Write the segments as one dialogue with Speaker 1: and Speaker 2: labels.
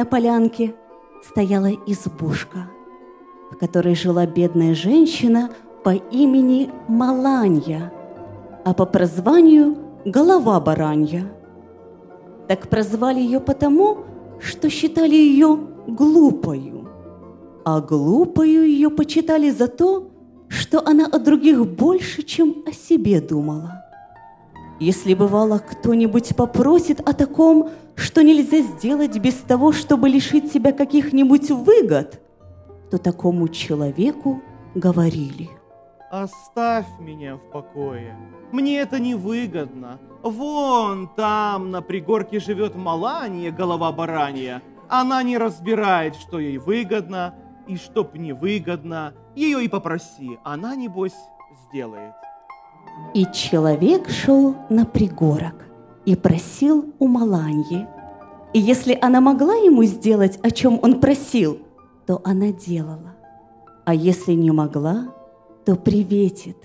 Speaker 1: на полянке стояла избушка, в которой жила бедная женщина по имени Маланья, а по прозванию Голова Баранья. Так прозвали ее потому, что считали ее глупою, а глупою ее почитали за то, что она о других больше, чем о себе думала. Если бывало кто-нибудь попросит о таком, что нельзя сделать без того, чтобы лишить себя каких-нибудь выгод, то такому человеку говорили.
Speaker 2: Оставь меня в покое. Мне это невыгодно. Вон там на пригорке живет Малания, голова баранья. Она не разбирает, что ей выгодно и что невыгодно. Ее и попроси, она, небось, сделает.
Speaker 1: И человек шел на пригорок и просил у Маланьи. И если она могла ему сделать, о чем он просил, то она делала. А если не могла, то приветит,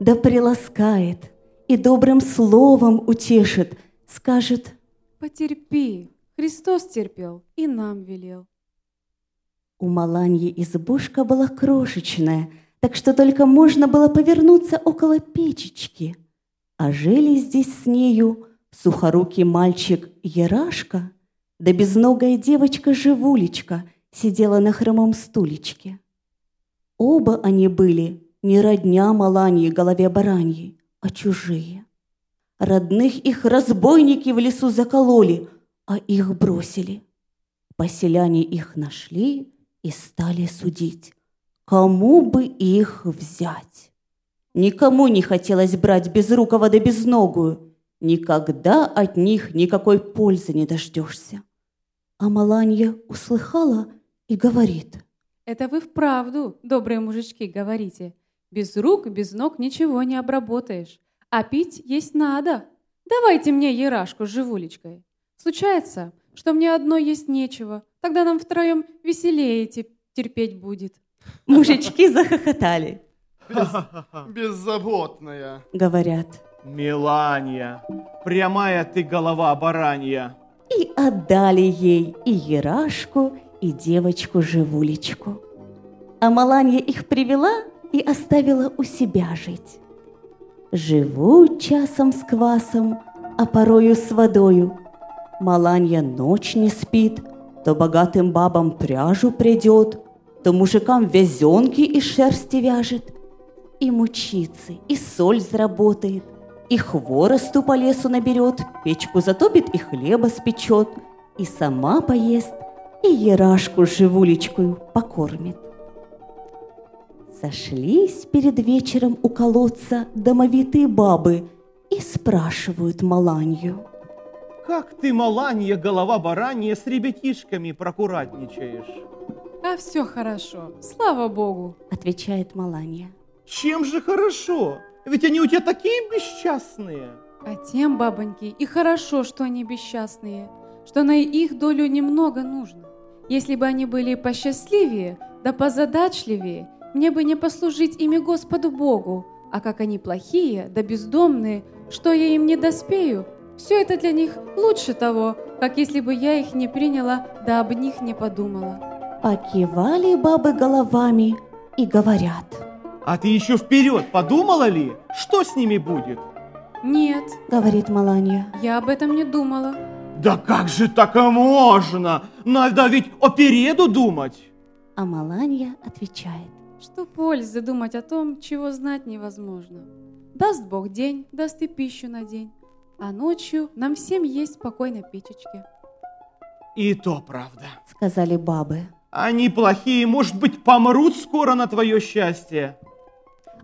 Speaker 1: да приласкает и добрым словом утешит, скажет
Speaker 3: «Потерпи, Христос терпел и нам велел».
Speaker 1: У Маланьи избушка была крошечная, так что только можно было повернуться около печечки. А жили здесь с нею сухорукий мальчик Ярашка, да безногая девочка Живулечка сидела на хромом стулечке. Оба они были не родня Маланьи голове бараньи, а чужие. Родных их разбойники в лесу закололи, а их бросили. Поселяне их нашли и стали судить, кому бы их взять. Никому не хотелось брать безрукого да безногую. Никогда от них никакой пользы не дождешься. А Маланья услыхала и говорит.
Speaker 3: Это вы вправду, добрые мужички, говорите. Без рук, без ног ничего не обработаешь. А пить есть надо. Давайте мне ерашку с живулечкой. Случается, что мне одной есть нечего. Тогда нам втроем веселее терпеть будет.
Speaker 1: Мужички захохотали.
Speaker 4: Без, беззаботная.
Speaker 1: Говорят.
Speaker 2: Мелания, прямая ты голова баранья.
Speaker 1: И отдали ей и Ярашку, и девочку-живулечку. А Маланья их привела и оставила у себя жить. Живут часом с квасом, а порою с водою. Маланья ночь не спит, то богатым бабам пряжу придет, то мужикам вязенки из шерсти вяжет, и мучится, и соль заработает, и хворосту по лесу наберет, печку затопит и хлеба спечет, и сама поест, и ерашку с живулечкою покормит. Сошлись перед вечером у колодца домовитые бабы и спрашивают Маланью.
Speaker 2: Как ты, Маланья, голова баранья, с ребятишками прокуратничаешь?
Speaker 3: А все хорошо, слава богу,
Speaker 1: отвечает Маланья.
Speaker 2: Чем же хорошо? Ведь они у тебя такие бесчастные.
Speaker 3: А тем, бабоньки, и хорошо, что они бесчастные, что на их долю немного нужно. Если бы они были посчастливее, да позадачливее, мне бы не послужить ими Господу Богу, а как они плохие, да бездомные, что я им не доспею, все это для них лучше того, как если бы я их не приняла, да об них не подумала.
Speaker 1: Покивали бабы головами и говорят.
Speaker 2: А ты еще вперед подумала ли, что с ними будет?
Speaker 3: Нет,
Speaker 1: говорит Маланья.
Speaker 3: Я об этом не думала.
Speaker 2: Да как же так можно? Надо ведь о переду думать.
Speaker 1: А Маланья отвечает.
Speaker 3: Что пользы думать о том, чего знать невозможно? Даст Бог день, даст и пищу на день, а ночью нам всем есть спокойно печечки.
Speaker 2: И то правда,
Speaker 1: сказали бабы.
Speaker 2: Они плохие, может быть, помрут скоро на твое счастье.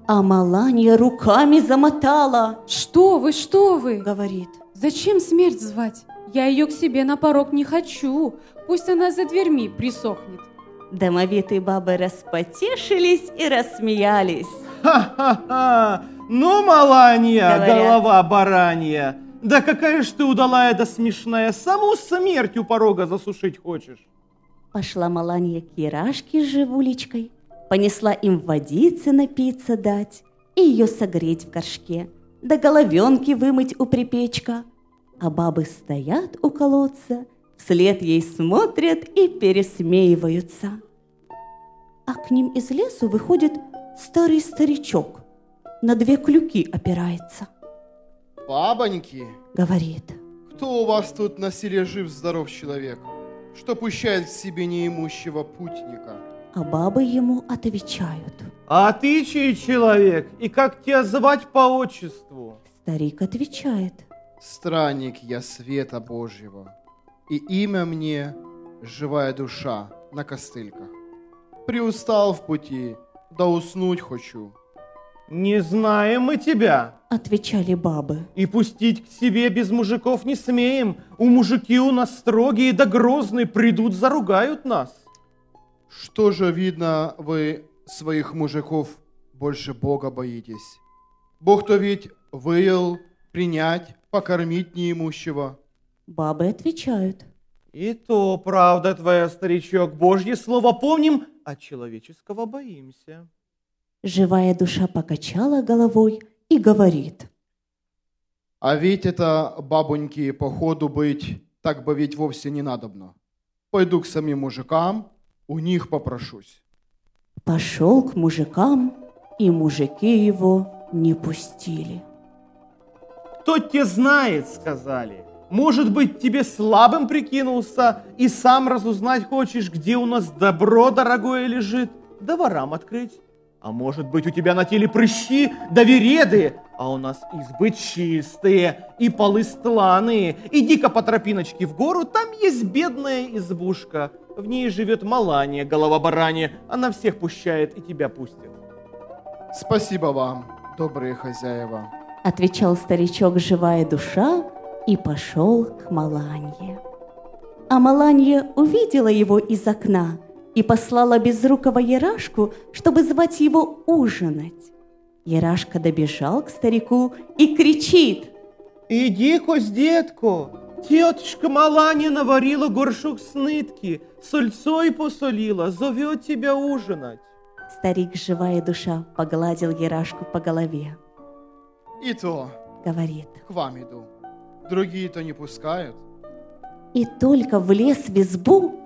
Speaker 1: А Маланья руками замотала.
Speaker 3: Что вы, что вы?
Speaker 1: Говорит.
Speaker 3: Зачем смерть звать? Я ее к себе на порог не хочу. Пусть она за дверьми присохнет.
Speaker 1: Домовитые бабы распотешились и рассмеялись.
Speaker 2: Ха-ха-ха! Ну, Маланья, Говорят. голова баранья, да какая ж ты удалая да смешная, саму смерть у порога засушить хочешь.
Speaker 1: Пошла Маланья к Ярашке с живулечкой, понесла им водицы напиться дать и ее согреть в горшке, да головенки вымыть у припечка. А бабы стоят у колодца Вслед ей смотрят и пересмеиваются. А к ним из лесу выходит старый старичок. На две клюки опирается.
Speaker 4: Бабоньки,
Speaker 1: Говорит.
Speaker 4: кто у вас тут на селе жив-здоров человек, что пущает к себе неимущего путника?
Speaker 1: А бабы ему отвечают.
Speaker 2: А ты чей человек? И как тебя звать по отчеству?
Speaker 1: Старик отвечает.
Speaker 4: Странник я света Божьего, и имя мне живая душа на костыльках. Приустал в пути, да уснуть хочу.
Speaker 2: Не знаем мы тебя.
Speaker 1: Отвечали бабы.
Speaker 2: И пустить к себе без мужиков не смеем. У мужики у нас строгие да грозные, придут, заругают нас.
Speaker 4: Что же видно, вы своих мужиков больше Бога боитесь? Бог-то ведь выел принять, покормить неимущего.
Speaker 1: Бабы отвечают.
Speaker 2: И то правда твоя, старичок. Божье слово помним, а человеческого боимся.
Speaker 1: Живая душа покачала головой и говорит.
Speaker 4: А ведь это, бабоньки, походу быть, так бы ведь вовсе не надобно. Пойду к самим мужикам, у них попрошусь.
Speaker 1: Пошел к мужикам, и мужики его не пустили.
Speaker 2: Кто тебе знает, сказали. Может быть, тебе слабым прикинулся и сам разузнать хочешь, где у нас добро дорогое лежит, да ворам открыть. А может быть, у тебя на теле прыщи да вереды, а у нас избы чистые, и полы стланые. Иди-ка по тропиночке в гору, там есть бедная избушка. В ней живет Малания, голова баранья. Она всех пущает и тебя пустит.
Speaker 4: Спасибо вам, добрые хозяева.
Speaker 1: Отвечал старичок живая душа и пошел к Маланье. А Маланья увидела его из окна и послала безрукого Ярашку, чтобы звать его ужинать. Ярашка добежал к старику и кричит.
Speaker 2: Иди, кось, детко, тетушка Маланя наварила горшок с нитки, сольцой посолила, зовет тебя ужинать.
Speaker 1: Старик, живая душа, погладил Ярашку по голове.
Speaker 4: И то,
Speaker 1: Говорит.
Speaker 4: к вам иду. Другие-то не пускают.
Speaker 1: И только влез в избу,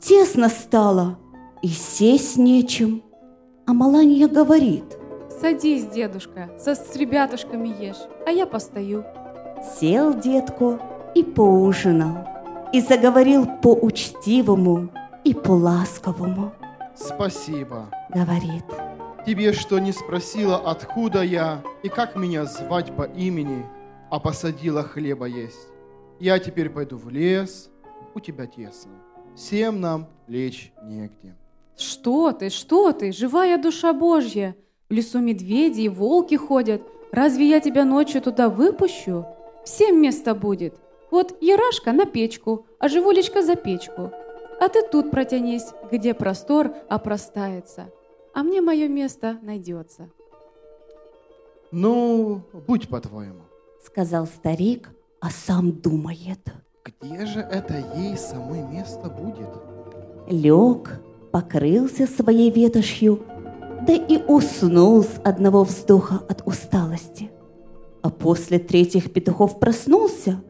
Speaker 1: тесно стало, и сесть нечем. А Маланья говорит.
Speaker 3: Садись, дедушка, со с ребятушками ешь, а я постою.
Speaker 1: Сел детку и поужинал, и заговорил по-учтивому и по-ласковому.
Speaker 4: Спасибо.
Speaker 1: Говорит,
Speaker 4: Тебе что не спросила, откуда я и как меня звать по имени, а посадила хлеба есть. Я теперь пойду в лес, у тебя тесно. Всем нам лечь негде.
Speaker 3: Что ты, что ты, живая душа Божья? В лесу медведи и волки ходят. Разве я тебя ночью туда выпущу? Всем место будет. Вот Ярашка на печку, а Живулечка за печку. А ты тут протянись, где простор опростается. А мне мое место найдется.
Speaker 4: Ну, будь по-твоему.
Speaker 1: сказал старик, а сам думает.
Speaker 4: Где же это ей самой место будет?
Speaker 1: Лег, покрылся своей ветошью, да и уснул с одного вздоха от усталости. А после третьих петухов проснулся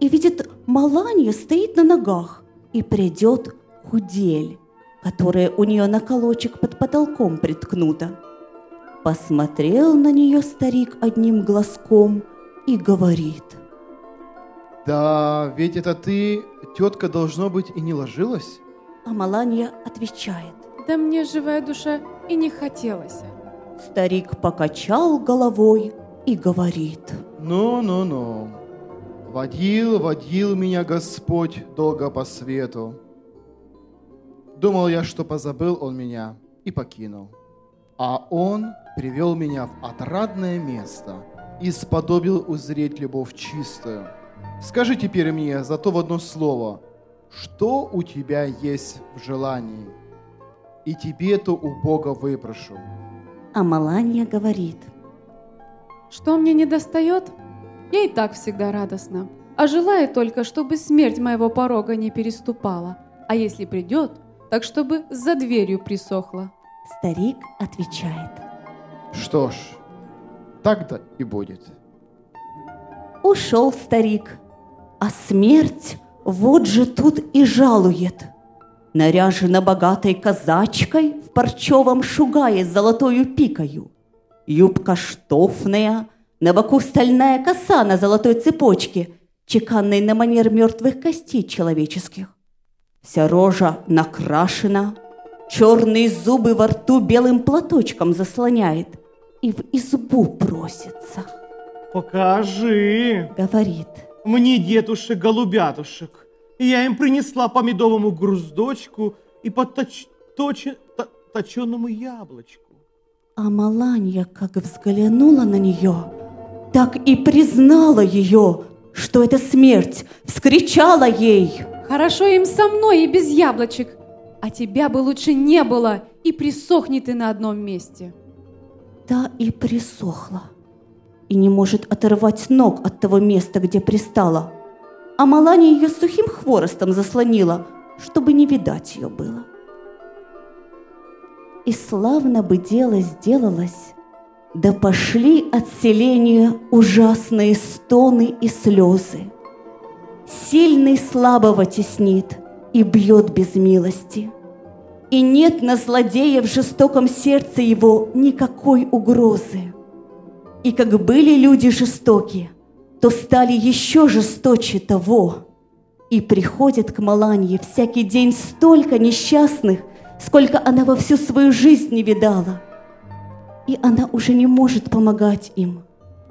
Speaker 1: и видит, Маланья стоит на ногах и придет худель, которая у нее на колочек под потолком приткнута. Посмотрел на нее старик одним глазком и говорит.
Speaker 4: Да, ведь это ты, тетка, должно быть, и не ложилась?
Speaker 1: А Маланья отвечает.
Speaker 3: Да мне живая душа и не хотелось.
Speaker 1: Старик покачал головой и говорит.
Speaker 4: Ну-ну-ну. Водил, водил меня Господь долго по свету. Думал я, что позабыл он меня и покинул. А он привел меня в отрадное место и сподобил узреть любовь чистую. Скажи теперь мне зато в одно слово, что у тебя есть в желании? И тебе-то у Бога выпрошу.
Speaker 1: А Маланья говорит.
Speaker 3: Что мне не достает? Я и так всегда радостна. А желаю только, чтобы смерть моего порога не переступала. А если придет, так чтобы за дверью присохла.
Speaker 1: Старик отвечает.
Speaker 4: Что ж, так-то и будет.
Speaker 1: Ушел старик, а смерть Вот же тут и жалует. Наряжена богатой казачкой в парчевом шугае с золотою пикою. Юбка штофная, на боку стальная коса на золотой цепочке, чеканной на манер мертвых костей человеческих. Вся рожа накрашена, черные зубы во рту белым платочком заслоняет и в избу просится.
Speaker 2: Покажи.
Speaker 1: Говорит,
Speaker 2: Мне дедушек голубятушек. И я им принесла по медовому груздочку и по точ- точе- то- точеному яблочку.
Speaker 1: а Маланья как взглянула на нее, так и признала ее, что это смерть, вскричала ей.
Speaker 3: Хорошо им со мной и без яблочек, а тебя бы лучше не было, и присохни ты на одном месте.
Speaker 1: Та и присохла, и не может оторвать ног от того места, где пристала. А Маланья ее сухим хворостом заслонила, чтобы не видать ее было. И славно бы дело сделалось, да пошли от селения ужасные стоны и слезы. Сильный слабого теснит и бьет без милости. И нет на злодея в жестоком сердце его никакой угрозы. И как были люди жестоки, то стали еще жесточе того. И приходит к Маланье всякий день столько несчастных, сколько она во всю свою жизнь не видала. И она уже не может помогать им.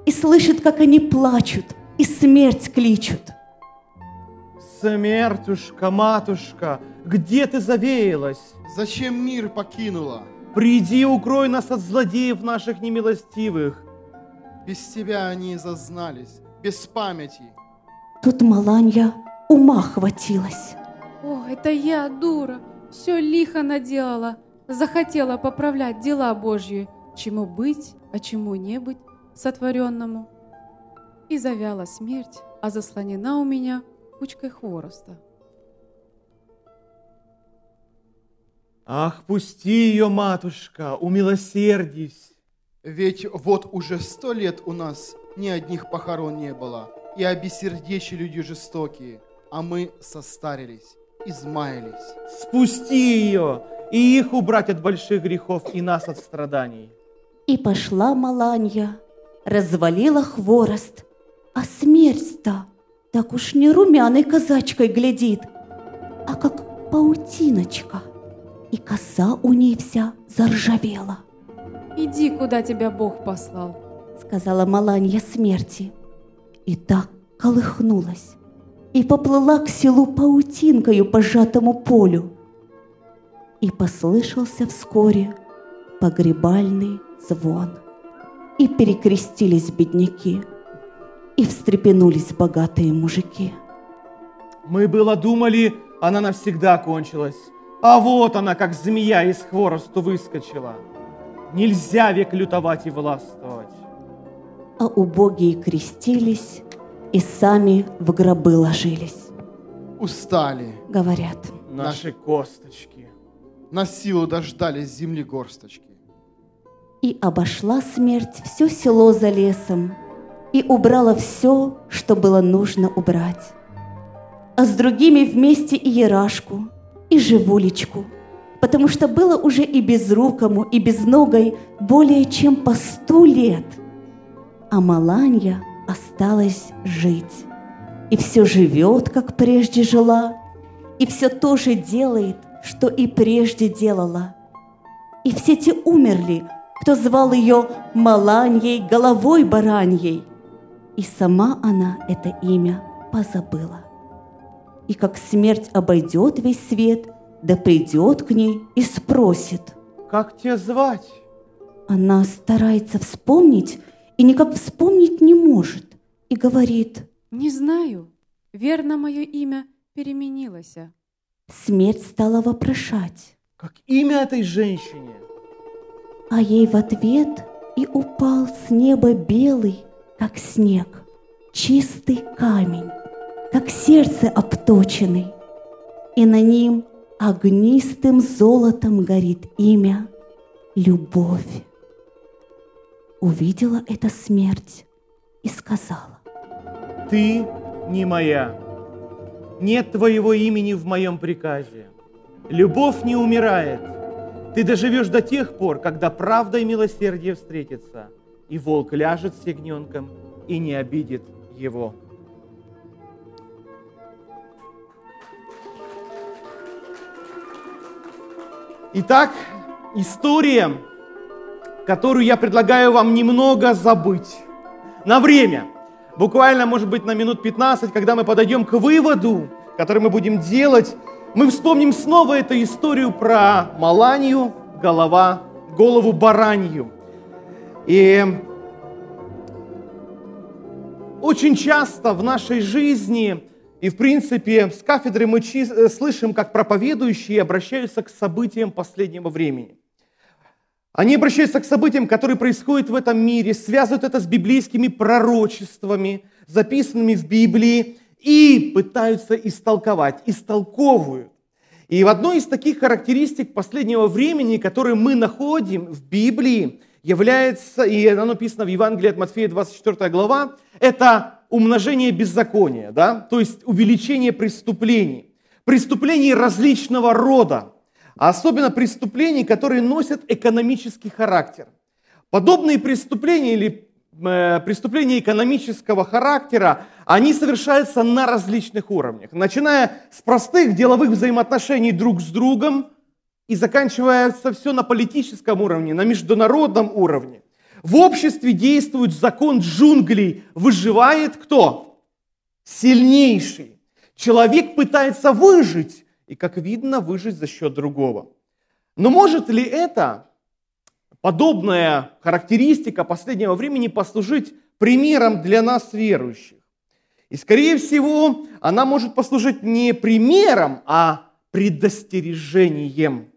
Speaker 1: И слышит, как они плачут, и смерть кличут.
Speaker 2: Смертушка, матушка, где ты завеялась?
Speaker 4: Зачем мир покинула?
Speaker 2: Приди, укрой нас от злодеев наших немилостивых.
Speaker 4: Без тебя они зазнались, без памяти.
Speaker 1: Тут Маланья ума хватилась.
Speaker 3: О, это я, дура, все лихо наделала, захотела поправлять дела Божьи, чему быть, а чему не быть сотворенному. И завяла смерть, а заслонена у меня кучкой хвороста.
Speaker 2: Ах, пусти ее, матушка, умилосердись.
Speaker 4: Ведь вот уже сто лет у нас ни одних похорон не было, и обессердечи люди жестокие, а мы состарились, измаялись.
Speaker 2: Спусти ее, и их убрать от больших грехов, и нас от страданий.
Speaker 1: И пошла Маланья, развалила хворост, а смерть-то так уж не румяной казачкой глядит, а как паутиночка, и коса у ней вся заржавела,
Speaker 3: Иди, куда тебя Бог послал.
Speaker 1: сказала Маланья смерти. И так колыхнулась, и поплыла к селу паутинкою по сжатому полю. И послышался вскоре погребальный звон. И перекрестились бедняки, и встрепенулись богатые мужики.
Speaker 2: Мы было думали, она навсегда кончилась. А вот она, как змея из хворосту выскочила. Нельзя век лютовать и властвовать.
Speaker 1: А убогие крестились и сами в гробы ложились,
Speaker 4: Устали,
Speaker 1: говорят.
Speaker 2: Наши косточки.
Speaker 4: на силу дождались земли горсточки.
Speaker 1: И обошла смерть все село за лесом, и убрала все, что было нужно убрать. А с другими вместе и Ярашку, и Живулечку, потому что было уже и безрукому, и безногой более чем по сто лет. А Маланья осталась жить. И все живет, как прежде жила, и все то же делает, что и прежде делала. И все те умерли, кто звал ее Маланьей, головой бараньей. И сама она это имя позабыла. И как смерть обойдет весь свет, да придет к ней и спросит.
Speaker 2: Как тебя звать?
Speaker 1: Она старается вспомнить и никак вспомнить не может. И говорит,
Speaker 3: Не знаю, верно, мое имя переменилось.
Speaker 1: смерть стала вопрошать.
Speaker 2: Как имя этой женщине?
Speaker 1: А ей в ответ и упал с неба белый, как снег, чистый камень, как сердце обточенный, и на ним огнистым золотом горит имя Любовь. Увидела это смерть и сказала,
Speaker 2: Ты не моя. нет твоего имени в моем приказе. Любовь не умирает. Ты доживешь до тех пор, когда правда и милосердие встретятся, и волк ляжет с ягненком и не обидит его. Итак, история, которую я предлагаю вам немного забыть на время. Буквально, может быть, на минут 15, когда мы подойдем к выводу, который мы будем делать, мы вспомним снова эту историю про Маланию, голова, голову баранью. И очень часто в нашей жизни и, в принципе, с кафедры мы э, слышим, как проповедующие обращаются к событиям последнего времени. Они обращаются к событиям, которые происходят в этом мире, связывают это с библейскими пророчествами, записанными в Библии, и пытаются истолковать, истолковывают. И в одной из таких характеристик последнего времени, которые мы находим в Библии, является, и оно написано в Евангелии от Матфея, 24 глава, это умножение беззакония, да? то есть увеличение преступлений. Преступлений различного рода, а особенно преступлений, которые носят экономический характер. Подобные преступления или э, преступления экономического характера, они совершаются на различных уровнях, начиная с простых деловых взаимоотношений друг с другом и заканчивается все на политическом уровне, на международном уровне. В обществе действует закон джунглей. Выживает кто? Сильнейший. Человек пытается выжить, и, как видно, выжить за счет другого. Но может ли это, подобная характеристика последнего времени, послужить примером для нас, верующих? И, скорее всего, она может послужить не примером, а предостережением,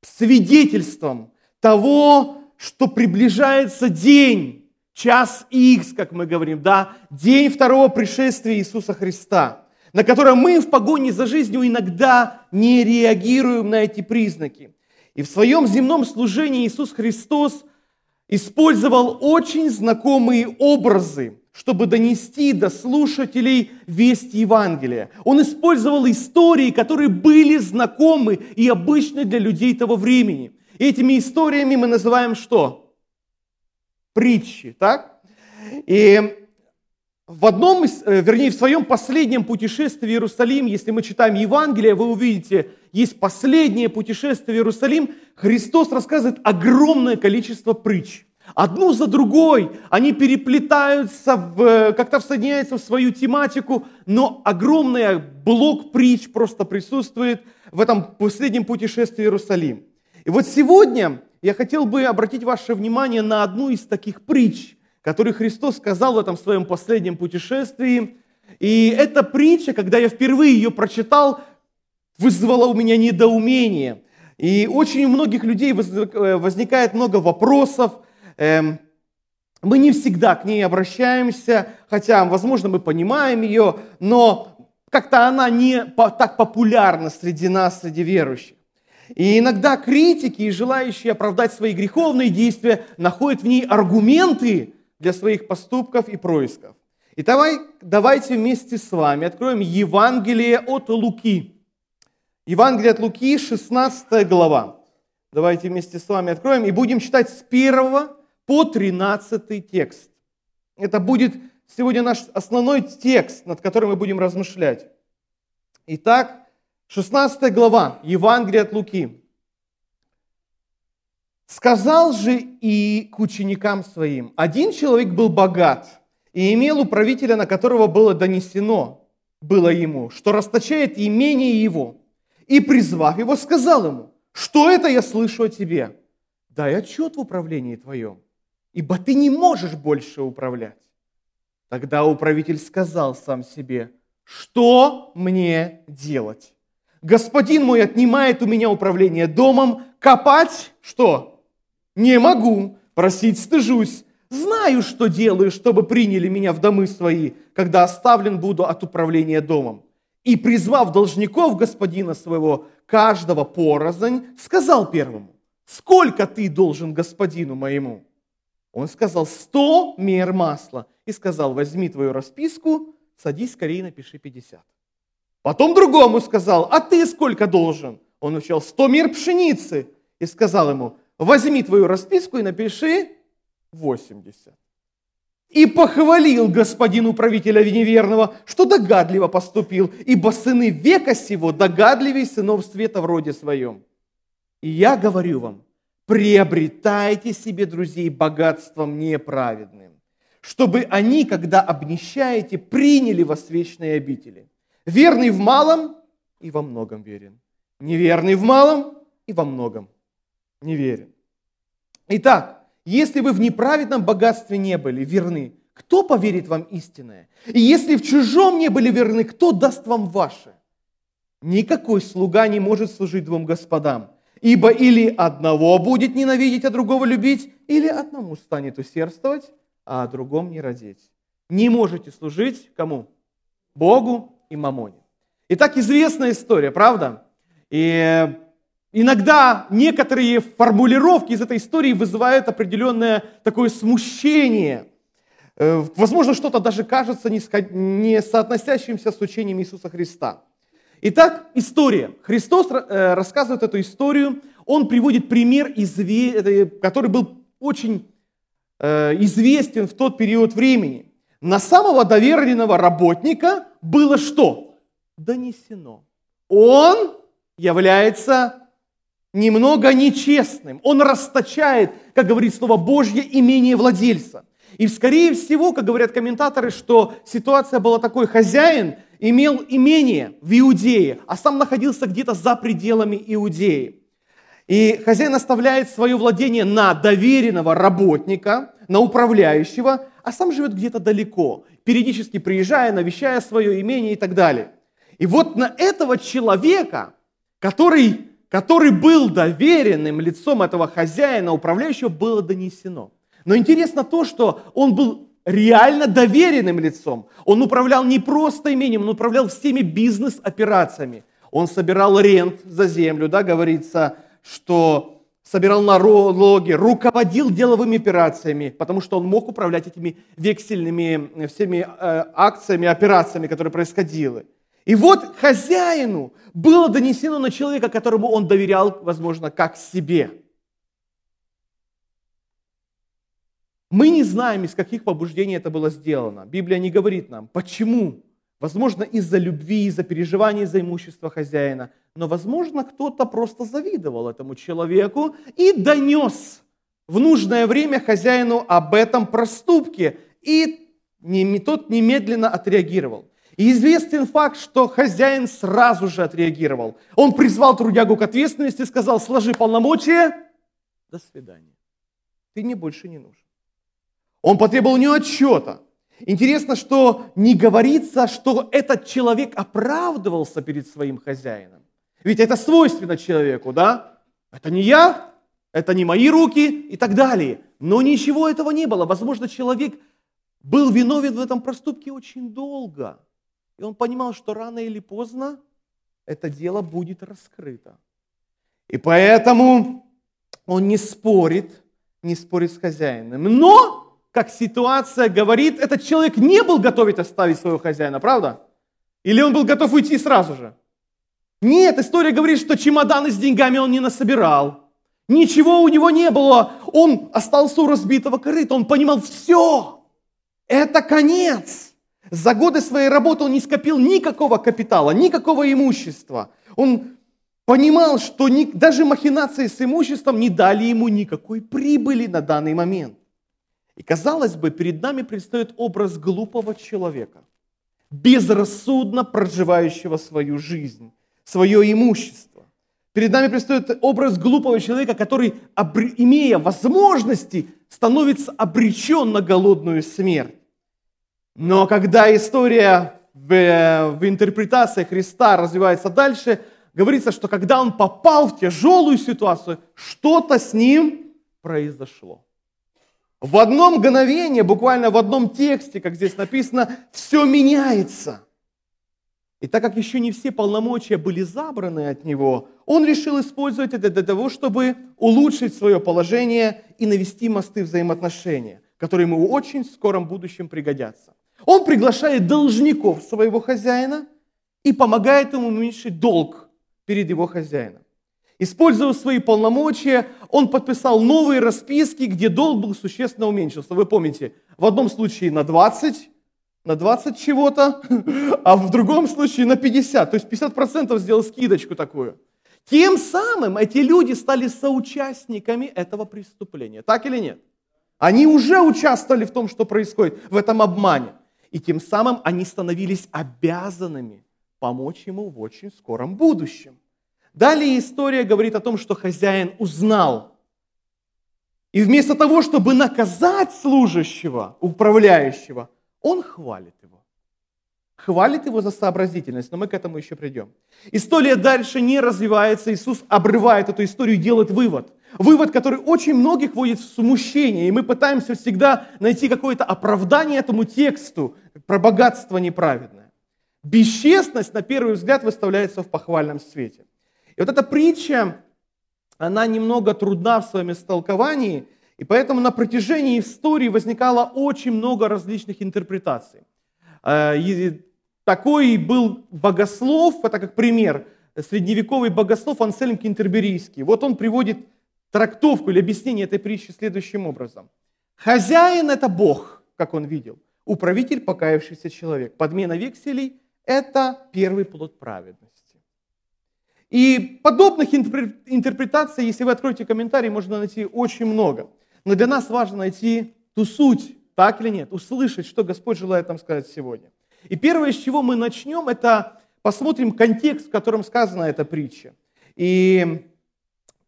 Speaker 2: свидетельством того, что приближается день, час X, как мы говорим, да, день второго пришествия Иисуса Христа, на которое мы в погоне за жизнью иногда не реагируем на эти признаки. И в своем земном служении Иисус Христос использовал очень знакомые образы, чтобы донести до слушателей весть Евангелия. Он использовал истории, которые были знакомы и обычны для людей того времени – этими историями мы называем что? Притчи, так? И в одном из, э, вернее, в своем последнем путешествии в Иерусалим, если мы читаем Евангелие, вы увидите, есть последнее путешествие в Иерусалим, Христос рассказывает огромное количество притч. Одну за другой они переплетаются, в, как-то всоединяются в свою тематику, но огромный блок притч просто присутствует в этом последнем путешествии в Иерусалим. И вот сегодня я хотел бы обратить ваше внимание на одну из таких притч, которую Христос сказал в этом своем последнем путешествии. И эта притча, когда я впервые ее прочитал, вызвала у меня недоумение. И очень у многих людей э, возникает много вопросов. Эм, мы не всегда к ней обращаемся, хотя, возможно, мы понимаем ее, но как-то она не так популярна среди нас, среди верующих. И иногда критики и желающие оправдать свои греховные действия находят в ней аргументы для своих поступков и происков. И давай, давайте вместе с вами откроем Евангелие от Луки. Евангелие от Луки, 16 глава. Давайте вместе с вами откроем и будем читать с 1 по 13 текст. Это будет сегодня наш основной текст, над которым мы будем размышлять. Итак, 16 глава, Евангелие от Луки. «Сказал же и к ученикам своим, один человек был богат и имел управителя, на которого было донесено, было ему, что расточает имение его. И, призвав его, сказал ему, что это я слышу о тебе? Дай отчет в управлении твоем, ибо ты не можешь больше управлять. Тогда управитель сказал сам себе, что мне делать? Господин мой отнимает у меня управление домом, копать что? Не могу, просить стыжусь. Знаю, что делаю, чтобы приняли меня в домы свои, когда оставлен буду от управления домом. И, призвав должников господина своего, каждого порознь, сказал первому, сколько ты должен господину моему? Он сказал, сто мер масла. И сказал, возьми твою расписку, садись скорее, напиши пятьдесят. Потом другому сказал, а ты сколько должен? Он отвечал, сто мер пшеницы. И сказал ему, возьми твою расписку и напиши 80. И похвалил господин управителя неверного, что догадливо поступил, ибо сыны века сего догадливей сынов света в роде своем. И я говорю вам, приобретайте себе друзей богатством неправедным, чтобы они, когда обнищаете, приняли вас вечные обители. Верный в малом и во многом верен. Неверный в малом и во многом не верен. Итак, если вы в неправедном богатстве не были верны, кто поверит вам истинное? И если в чужом не были верны, кто даст вам ваше? Никакой слуга не может служить двум господам, ибо или одного будет ненавидеть, а другого любить, или одному станет усердствовать, а о другом не родить. Не можете служить кому? Богу и Мамоне. Итак, известная история, правда? И иногда некоторые формулировки из этой истории вызывают определенное такое смущение. Э, возможно, что-то даже кажется не соотносящимся с учением Иисуса Христа. Итак, история. Христос э, рассказывает эту историю. Он приводит пример, который был очень э, известен в тот период времени. На самого доверенного работника было что? Донесено. Он является немного нечестным. Он расточает, как говорит Слово Божье, имение владельца. И скорее всего, как говорят комментаторы, что ситуация была такой, хозяин имел имение в Иудее, а сам находился где-то за пределами Иудеи. И хозяин оставляет свое владение на доверенного работника, на управляющего, а сам живет где-то далеко, периодически приезжая, навещая свое имение и так далее. И вот на этого человека, который, который был доверенным лицом этого хозяина, управляющего, было донесено. Но интересно то, что он был реально доверенным лицом. Он управлял не просто имением, он управлял всеми бизнес-операциями. Он собирал рент за землю, да, говорится, что собирал налоги, руководил деловыми операциями, потому что он мог управлять этими вексельными э, всеми э, акциями, операциями, которые происходили. И вот хозяину было донесено на человека, которому он доверял, возможно, как себе. Мы не знаем, из каких побуждений это было сделано. Библия не говорит нам, почему. Возможно, из-за любви, из-за переживаний за имущество хозяина – но, возможно, кто-то просто завидовал этому человеку и донес в нужное время хозяину об этом проступке, и тот немедленно отреагировал. И известен факт, что хозяин сразу же отреагировал. Он призвал трудягу к ответственности и сказал, сложи полномочия, до свидания. Ты мне больше не нужен. Он потребовал у него отчета. Интересно, что не говорится, что этот человек оправдывался перед своим хозяином. Ведь это свойственно человеку, да? Это не я, это не мои руки и так далее. Но ничего этого не было. Возможно, человек был виновен в этом проступке очень долго. И он понимал, что рано или поздно это дело будет раскрыто. И поэтому он не спорит, не спорит с хозяином. Но, как ситуация говорит, этот человек не был готов оставить своего хозяина, правда? Или он был готов уйти сразу же? Нет, история говорит, что чемоданы с деньгами он не насобирал. Ничего у него не было. Он остался у разбитого корыта. Он понимал, все, это конец. За годы своей работы он не скопил никакого капитала, никакого имущества. Он понимал, что ни, даже махинации с имуществом не дали ему никакой прибыли на данный момент. И казалось бы, перед нами предстает образ глупого человека, безрассудно проживающего свою жизнь свое имущество. Перед нами предстает образ глупого человека, который, имея возможности, становится обречен на голодную смерть. Но когда история в, в интерпретации Христа развивается дальше, говорится, что когда он попал в тяжелую ситуацию, что-то с ним произошло. В одно мгновение, буквально в одном тексте, как здесь написано, все меняется – и так как еще не все полномочия были забраны от него, он решил использовать это для того, чтобы улучшить свое положение и навести мосты взаимоотношения, которые ему в очень скором будущем пригодятся. Он приглашает должников своего хозяина и помогает ему уменьшить долг перед его хозяином. Используя свои полномочия, он подписал новые расписки, где долг был существенно уменьшился. Вы помните, в одном случае на 20, на 20 чего-то, а в другом случае на 50. То есть 50% сделал скидочку такую. Тем самым эти люди стали соучастниками этого преступления. Так или нет? Они уже участвовали в том, что происходит, в этом обмане. И тем самым они становились обязанными помочь ему в очень скором будущем. Далее история говорит о том, что хозяин узнал. И вместо того, чтобы наказать служащего, управляющего, он хвалит его. Хвалит его за сообразительность, но мы к этому еще придем. История дальше не развивается, Иисус обрывает эту историю и делает вывод. Вывод, который очень многих вводит в смущение, и мы пытаемся всегда найти какое-то оправдание этому тексту про богатство неправедное. Бесчестность, на первый взгляд, выставляется в похвальном свете. И вот эта притча, она немного трудна в своем истолковании, и поэтому на протяжении истории возникало очень много различных интерпретаций. Э, и такой был богослов, это как пример, средневековый богослов Ансельм Кентерберийский. Вот он приводит трактовку или объяснение этой притчи следующим образом. Хозяин – это Бог, как он видел. Управитель – покаявшийся человек. Подмена векселей – это первый плод праведности. И подобных интерпретаций, если вы откроете комментарии, можно найти очень много. Но для нас важно найти ту суть, так или нет, услышать, что Господь желает нам сказать сегодня. И первое, с чего мы начнем, это посмотрим контекст, в котором сказана эта притча. И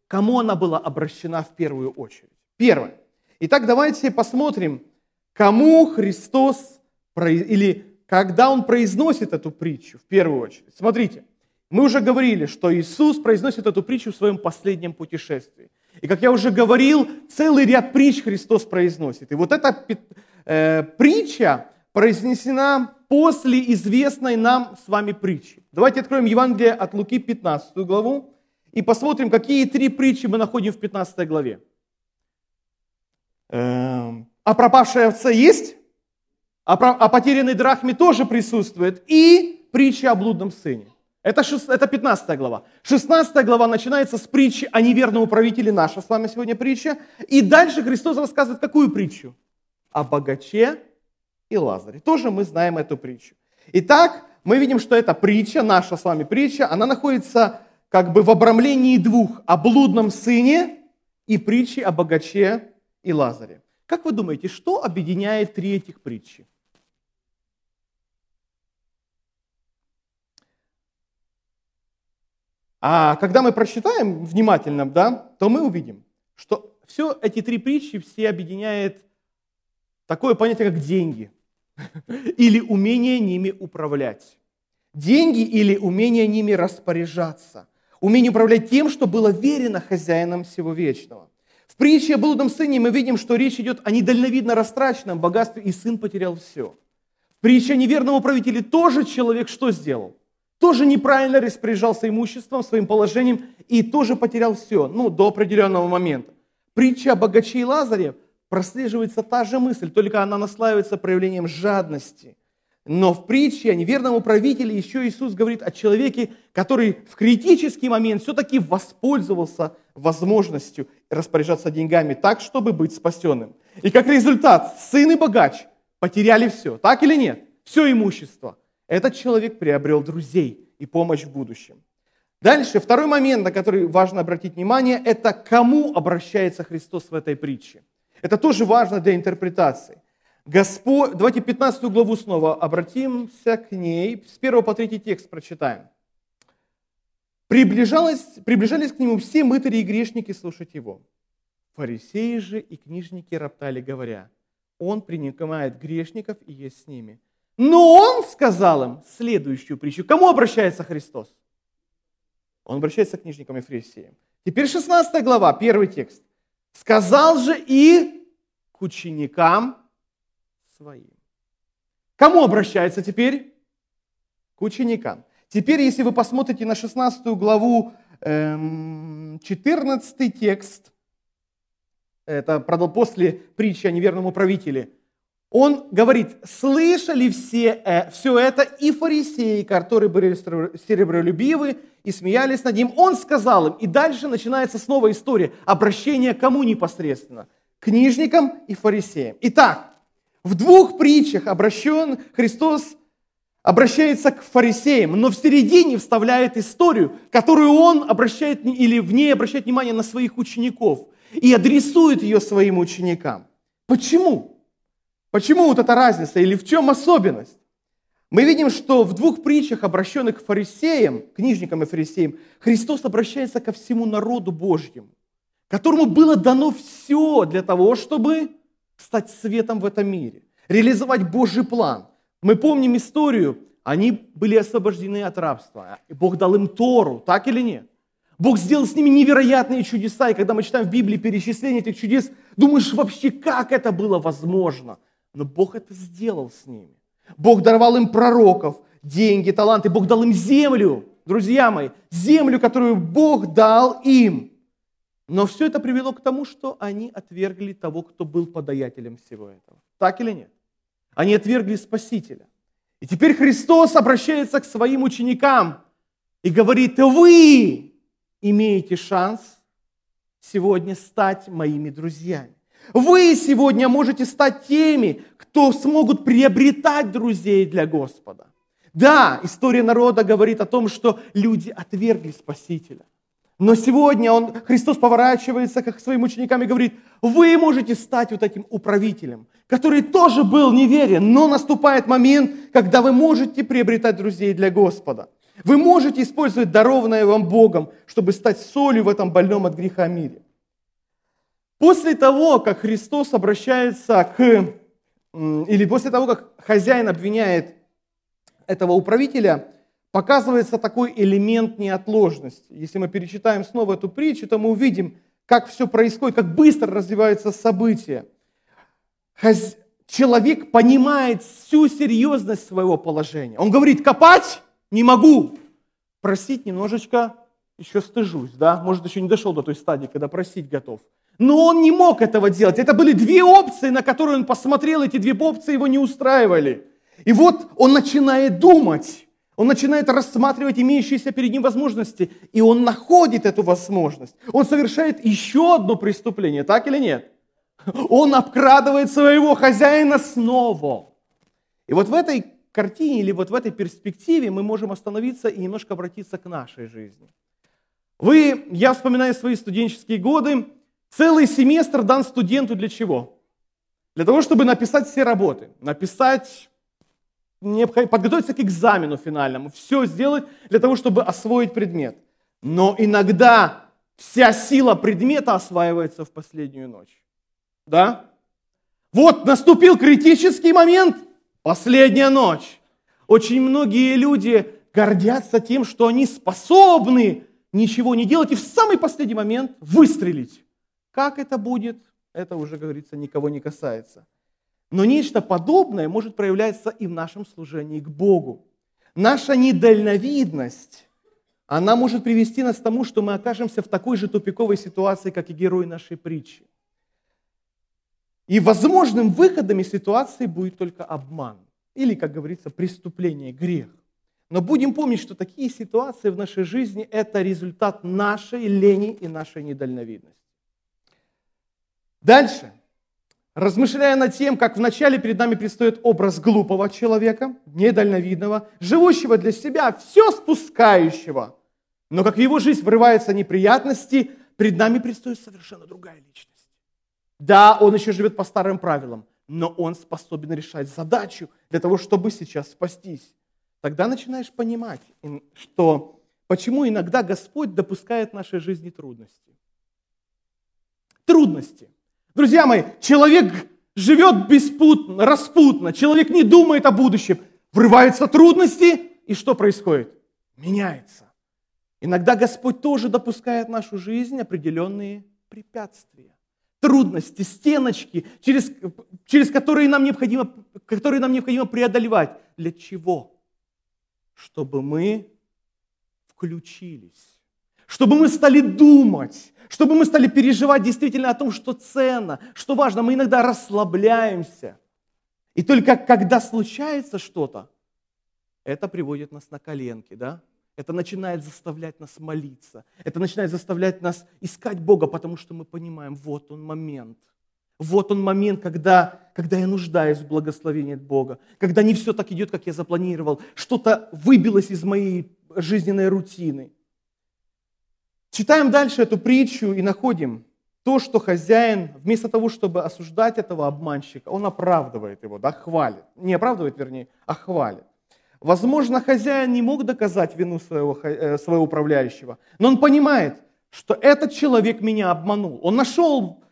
Speaker 2: кому она была обращена в первую очередь. Первое. Итак, давайте посмотрим, кому Христос, или когда Он произносит эту притчу в первую очередь. Смотрите, мы уже говорили, что Иисус произносит эту притчу в своем последнем путешествии. И как я уже говорил, целый ряд притч Христос произносит. И вот эта э, притча произнесена после известной нам с вами притчи. Давайте откроем Евангелие от Луки, 15 главу, и посмотрим, какие три притчи мы находим в 15 главе. Эм, а пропавшая овца есть? А, а потерянной драхме тоже присутствует. И притча о блудном сыне. Это, 6, это 15 глава. 16 глава начинается с притчи о неверном управителе, наша с вами сегодня притча. И дальше Христос рассказывает какую притчу? О богаче и Лазаре. Тоже мы знаем эту притчу. Итак, мы видим, что эта притча, наша с вами притча, она находится как бы в обрамлении двух, о блудном сыне и притчи о богаче и Лазаре. Как вы думаете, что объединяет три этих притчи? А когда мы прочитаем внимательно, да, то мы увидим, что все эти три притчи все объединяет такое понятие, как деньги или умение ними управлять. Деньги или умение ними распоряжаться. Умение управлять тем, что было верено хозяином всего вечного. В притче о блудном сыне мы видим, что речь идет о недальновидно растраченном богатстве, и сын потерял все. В притче о неверном управителе тоже человек что сделал? Тоже неправильно распоряжался имуществом, своим положением и тоже потерял все, ну, до определенного момента. Притча о богаче и Лазаре прослеживается та же мысль, только она наслаивается проявлением жадности. Но в притче о неверном управителе еще Иисус говорит о человеке, который в критический момент все-таки воспользовался возможностью распоряжаться деньгами так, чтобы быть спасенным. И как результат, сын и богач потеряли все, так или нет? Все имущество – этот человек приобрел друзей и помощь в будущем. Дальше, второй момент, на который важно обратить внимание, это кому обращается Христос в этой притче. Это тоже важно для интерпретации. Господь, давайте 15 главу снова обратимся к ней. С 1 по 3 текст прочитаем. Приближалось, приближались к нему все мытари и грешники слушать его. Фарисеи же и книжники роптали, говоря, он принимает грешников и есть с ними. Но он сказал им следующую притчу. Кому обращается Христос? Он обращается к книжникам и фарисеям. Теперь 16 глава, первый текст. Сказал же и к ученикам своим. Кому обращается теперь? К ученикам. Теперь, если вы посмотрите на 16 главу, 14 эм, текст, это после притчи о неверном управителе, он говорит, слышали все, э, все это и фарисеи, которые были серебролюбивы и смеялись над ним. Он сказал им, и дальше начинается снова история, обращение к кому непосредственно? Книжникам и фарисеям. Итак, в двух притчах обращен Христос обращается к фарисеям, но в середине вставляет историю, которую он обращает или в ней обращает внимание на своих учеников и адресует ее своим ученикам. Почему? Почему вот эта разница или в чем особенность? Мы видим, что в двух притчах, обращенных к фарисеям, книжникам и фарисеям, Христос обращается ко всему народу Божьему, которому было дано все для того, чтобы стать светом в этом мире, реализовать Божий план – мы помним историю, они были освобождены от рабства. И Бог дал им Тору, так или нет? Бог сделал с ними невероятные чудеса, и когда мы читаем в Библии перечисление этих чудес, думаешь вообще, как это было возможно? Но Бог это сделал с ними. Бог даровал им пророков, деньги, таланты, Бог дал им землю, друзья мои, землю, которую Бог дал им. Но все это привело к тому, что они отвергли того, кто был подаятелем всего этого. Так или нет? Они отвергли Спасителя. И теперь Христос обращается к своим ученикам и говорит, вы имеете шанс сегодня стать моими друзьями. Вы сегодня можете стать теми, кто смогут приобретать друзей для Господа. Да, история народа говорит о том, что люди отвергли Спасителя. Но сегодня он, Христос поворачивается к своим ученикам и говорит, вы можете стать вот этим управителем, который тоже был неверен, но наступает момент, когда вы можете приобретать друзей для Господа. Вы можете использовать дарованное вам Богом, чтобы стать солью в этом больном от греха мире. После того, как Христос обращается к, или после того, как хозяин обвиняет этого управителя, показывается такой элемент неотложности. Если мы перечитаем снова эту притчу, то мы увидим, как все происходит, как быстро развиваются события. Человек понимает всю серьезность своего положения. Он говорит, копать не могу, просить немножечко еще стыжусь, да, может еще не дошел до той стадии, когда просить готов. Но он не мог этого делать. Это были две опции, на которые он посмотрел, эти две опции его не устраивали. И вот он начинает думать, он начинает рассматривать имеющиеся перед ним возможности, и он находит эту возможность. Он совершает еще одно преступление, так или нет? Он обкрадывает своего хозяина снова. И вот в этой картине или вот в этой перспективе мы можем остановиться и немножко обратиться к нашей жизни. Вы, я вспоминаю свои студенческие годы, целый семестр дан студенту для чего? Для того, чтобы написать все работы, написать подготовиться к экзамену финальному, все сделать для того, чтобы освоить предмет. Но иногда вся сила предмета осваивается в последнюю ночь. Да? Вот наступил критический момент, последняя ночь. Очень многие люди гордятся тем, что они способны ничего не делать и в самый последний момент выстрелить. Как это будет, это уже, говорится, никого не касается. Но нечто подобное может проявляться и в нашем служении к Богу. Наша недальновидность, она может привести нас к тому, что мы окажемся в такой же тупиковой ситуации, как и герой нашей притчи. И возможным выходом из ситуации будет только обман. Или, как говорится, преступление, грех. Но будем помнить, что такие ситуации в нашей жизни – это результат нашей лени и нашей недальновидности. Дальше размышляя над тем, как вначале перед нами предстоит образ глупого человека, недальновидного, живущего для себя, все спускающего, но как в его жизнь врываются неприятности, перед нами предстоит совершенно другая личность. Да, он еще живет по старым правилам, но он способен решать задачу для того, чтобы сейчас спастись. Тогда начинаешь понимать, что почему иногда Господь допускает в нашей жизни трудности. Трудности. Друзья мои, человек живет беспутно, распутно, человек не думает о будущем, врываются трудности, и что происходит? Меняется. Иногда Господь тоже допускает в нашу жизнь определенные препятствия, трудности, стеночки, через, через которые, нам необходимо, которые нам необходимо преодолевать. Для чего? Чтобы мы включились, чтобы мы стали думать, чтобы мы стали переживать действительно о том, что ценно, что важно. Мы иногда расслабляемся. И только когда случается что-то, это приводит нас на коленки, да? Это начинает заставлять нас молиться. Это начинает заставлять нас искать Бога, потому что мы понимаем, вот он момент. Вот он момент, когда, когда я нуждаюсь в благословении от Бога. Когда не все так идет, как я запланировал. Что-то выбилось из моей жизненной рутины. Читаем дальше эту притчу и находим то, что хозяин, вместо того, чтобы осуждать этого обманщика, он оправдывает его, да, хвалит. Не оправдывает, вернее, а хвалит. Возможно, хозяин не мог доказать вину своего, э, своего управляющего, но он понимает, что этот человек меня обманул. Он нашел,